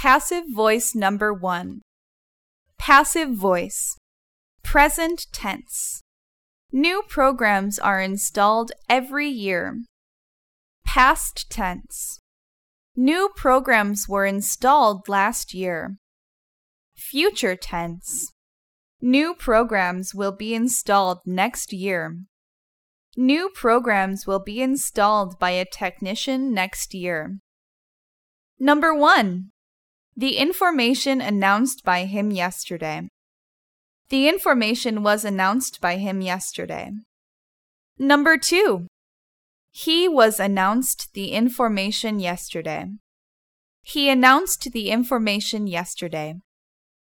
Passive voice number one. Passive voice. Present tense. New programs are installed every year. Past tense. New programs were installed last year. Future tense. New programs will be installed next year. New programs will be installed by a technician next year. Number one. The information announced by him yesterday. The information was announced by him yesterday. Number two. He was announced the information yesterday. He announced the information yesterday.